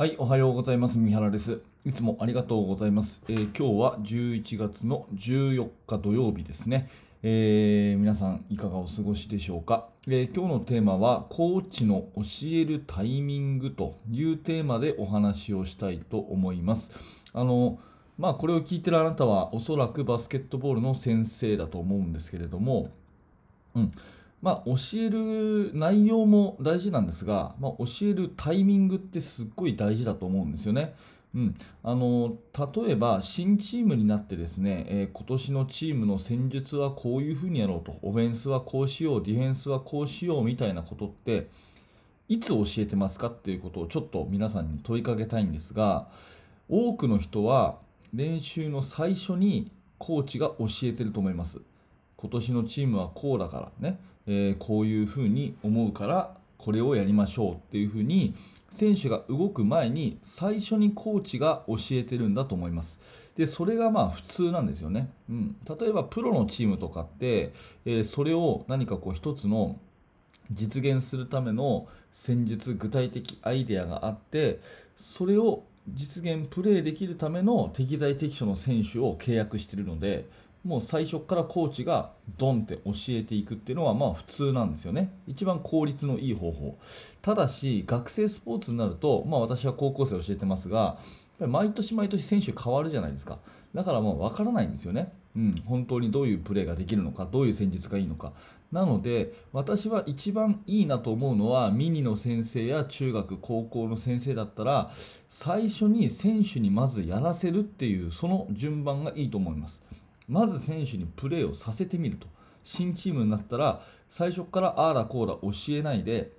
はい、おはようございます。三原です。いつもありがとうございます。えー今日は11月の14日土曜日ですね。えー皆さんいかがお過ごしでしょうか、えー今日のテーマはコーチの教えるタイミングというテーマでお話をしたいと思います。あのまあ、これを聞いてるあなたはおそらくバスケットボールの先生だと思うんですけれども、うんまあ、教える内容も大事なんですが、まあ、教えるタイミングってすっごい大事だと思うんですよね。うん、あの例えば新チームになってですね、えー今年のチームの戦術はこういうふうにやろうとオフェンスはこうしようディフェンスはこうしようみたいなことっていつ教えてますかっていうことをちょっと皆さんに問いかけたいんですが多くの人は練習の最初にコーチが教えてると思います。今年のチームはこうだからね、えーこういうふうに思うからこれをやりましょうっていうふうに選手が動く前に最初にコーチが教えてるんだと思います。でそれがまあ普通なんですよね。うん、例えばプロのチームとかって、えーそれを何かこう一つの実現するための戦術具体的アイデアがあってそれを実現プレーできるための適材適所の選手を契約しているのでもう最初からコーチがドンって教えていくっていうのはまあ普通なんですよね。一番効率のいい方法。ただし学生スポーツになるとまあ私は高校生を教えてますが毎年毎年選手変わるじゃないですか。だからもう分からないんですよね。うん、本当にどういうプレーができるのかどういう戦術がいいのか。なので私は一番いいなと思うのはミニの先生や中学高校の先生だったら最初に選手にまずやらせるっていうその順番がいいと思います。まず選手にプレーをさせてみると。新チームになったら最初からああだこうだ教えないで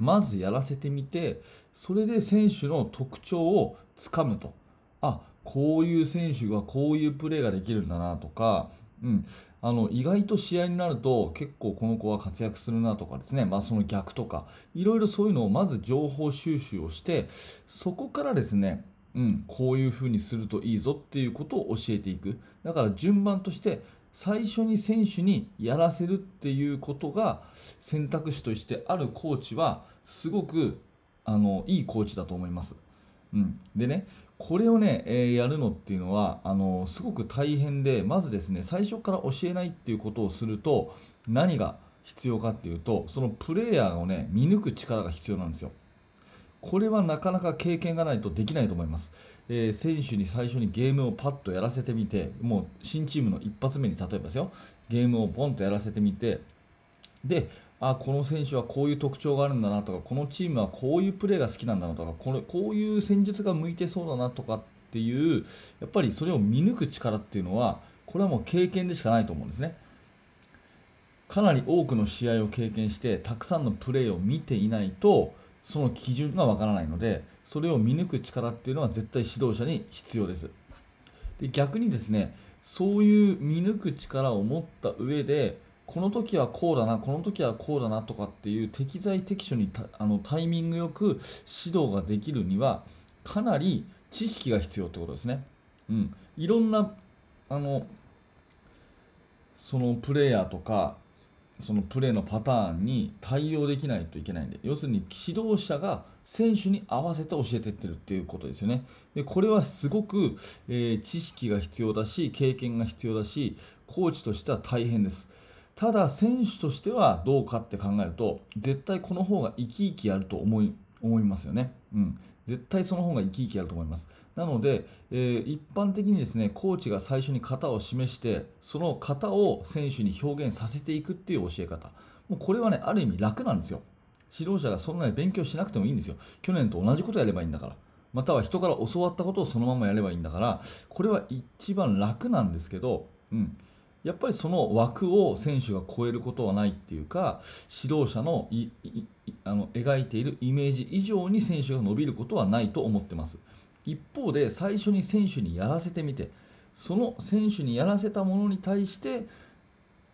まずやらせてみてそれで選手の特徴をつかむと。あこういう選手がこういうプレーができるんだなとか、うん、あの意外と試合になると結構この子は活躍するなとかですね、まあ、その逆とかいろいろそういうのをまず情報収集をしてそこからですねうん、こういうふうにするといいぞっていうことを教えていくだから順番として最初に選手にやらせるっていうことが選択肢としてあるコーチはすごくあのいいコーチだと思います。うん、でねこれをね、えーやるのっていうのはあのすごく大変でまずですね最初から教えないっていうことをすると何が必要かっていうとそのプレイヤーをね見抜く力が必要なんですよ。これはなかなか経験がないとできないと思います。えー選手に最初にゲームをパッとやらせてみて、もう新チームの一発目に例えばですよ、ゲームをポンとやらせてみて、で、あこの選手はこういう特徴があるんだなとか、このチームはこういうプレーが好きなんだなとか、これこういう戦術が向いてそうだなとかっていう、やっぱりそれを見抜く力っていうのは、これはもう経験でしかないと思うんですね。かなり多くの試合を経験してたくさんのプレーを見ていないとその基準がわからないのでそれを見抜く力っていうのは絶対指導者に必要です。で逆にですねそういう見抜く力を持った上でこの時はこうだなこの時はこうだなとかっていう適材適所にあのタイミングよく指導ができるにはかなり知識が必要ってことですね、うん、いろんなあのそのプレイヤーとかそのプレーのパターンに対応できないといけないんで要するに指導者が選手に合わせて教えてってるっていうことですよね。でこれはすごく、えー知識が必要だし経験が必要だしコーチとしては大変です。ただ選手としてはどうかって考えると絶対この方が生き生きやると思い思いますよね、うん、絶対その方が生き生きやると思います。なので、えー一般的にですねコーチが最初に型を示してその型を選手に表現させていくっていう教え方。もうこれはねある意味楽なんですよ。指導者がそんなに勉強しなくてもいいんですよ。去年と同じことやればいいんだから。または人から教わったことをそのままやればいいんだから。これは一番楽なんですけど、うん、やっぱりその枠を選手が超えることはないっていうか指導者のあの描いているイメージ以上に選手が伸びることはないと思ってます。一方で最初に選手にやらせてみてその選手にやらせたものに対して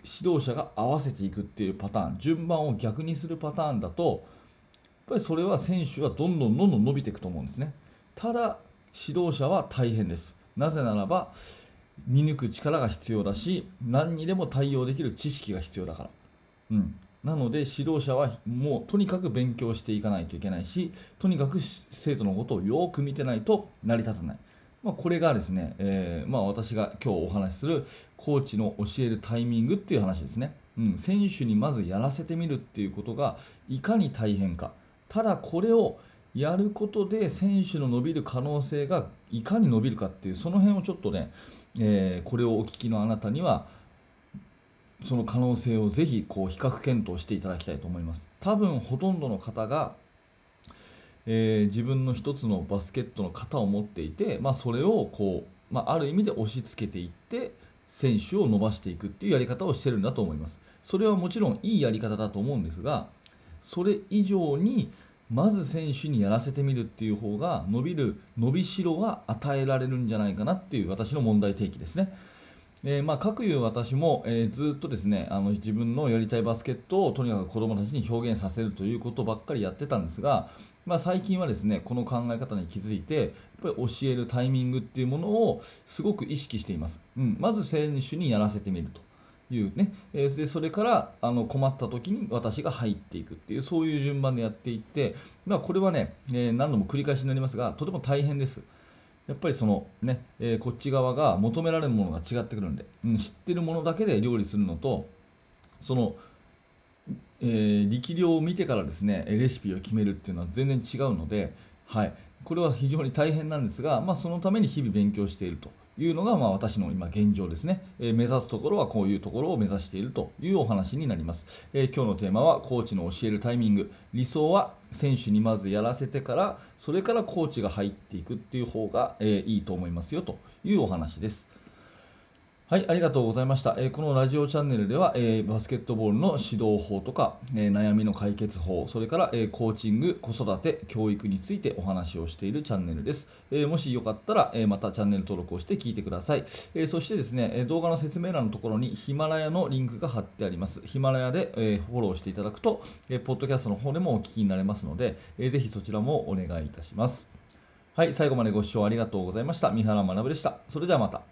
指導者が合わせていくっていうパターン順番を逆にするパターンだとやっぱりそれは選手はどんどんどんどん伸びていくと思うんですね。ただ指導者は大変です。なぜならば見抜く力が必要だし何にでも対応できる知識が必要だから、うん、なので指導者はもうとにかく勉強していかないといけないしとにかく生徒のことをよく見てないと成り立たない、まあ、これがですね、えー、まあ、私が今日お話しするコーチの教えるタイミングっていう話ですね、うん、選手にまずやらせてみるっていうことがいかに大変か。ただこれをやることで選手の伸びる可能性がいかに伸びるかっていうその辺をちょっとね、えー、これをお聞きのあなたにはその可能性をぜひこう比較検討していただきたいと思います。多分ほとんどの方が、えー、自分の一つのバスケットの型を持っていて、まあ、それをこう、まあ、ある意味で押し付けていって選手を伸ばしていくっていうやり方をしてるんだと思います。それはもちろんいいやり方だと思うんですがそれ以上にまず選手にやらせてみるっていう方が伸びる伸びしろが与えられるんじゃないかなっていう私の問題提起ですね。えー、まあ、各いう私も、え、ずっとですねあの自分のやりたいバスケットをとにかく子どもたちに表現させるということばっかりやってたんですが、まあ、最近はですねこの考え方に気づいてやっぱり教えるタイミングっていうものをすごく意識しています、うん、まず選手にやらせてみるというね、え、でそれからあの困った時に私が入っていくっていうそういう順番でやっていって、まあ、これはね、え、何度も繰り返しになりますがとても大変です。やっぱりそのね、え、こっち側が求められるものが違ってくるんで、うん、知ってるものだけで料理するのと、その、えー、力量を見てからですね、レシピを決めるっていうのは全然違うので、はい、これは非常に大変なんですが、まあ、そのために日々勉強していると。いうのが、まあ、私の今現状ですね、えー、目指すところはこういうところを目指しているというお話になります、えー、今日のテーマはコーチの教えるタイミング。理想は選手にまずやらせてからそれからコーチが入っていくっていう方が、えー、いいと思いますよというお話です。はい、ありがとうございました。えー、このラジオチャンネルでは、えー、バスケットボールの指導法とか、えー、悩みの解決法、それから、えコーチング、子育て、教育についてお話をしているチャンネルです。えもしよかったら、えまたチャンネル登録をして聞いてください。えそしてですね、動画の説明欄のところにヒマラヤのリンクが貼ってあります。ヒマラヤで、えフォローしていただくと、えポッドキャストの方でもお聞きになれますので、えー、ぜひそちらもお願いいたします。はい、最後までご視聴ありがとうございました。三原学でした。それではまた。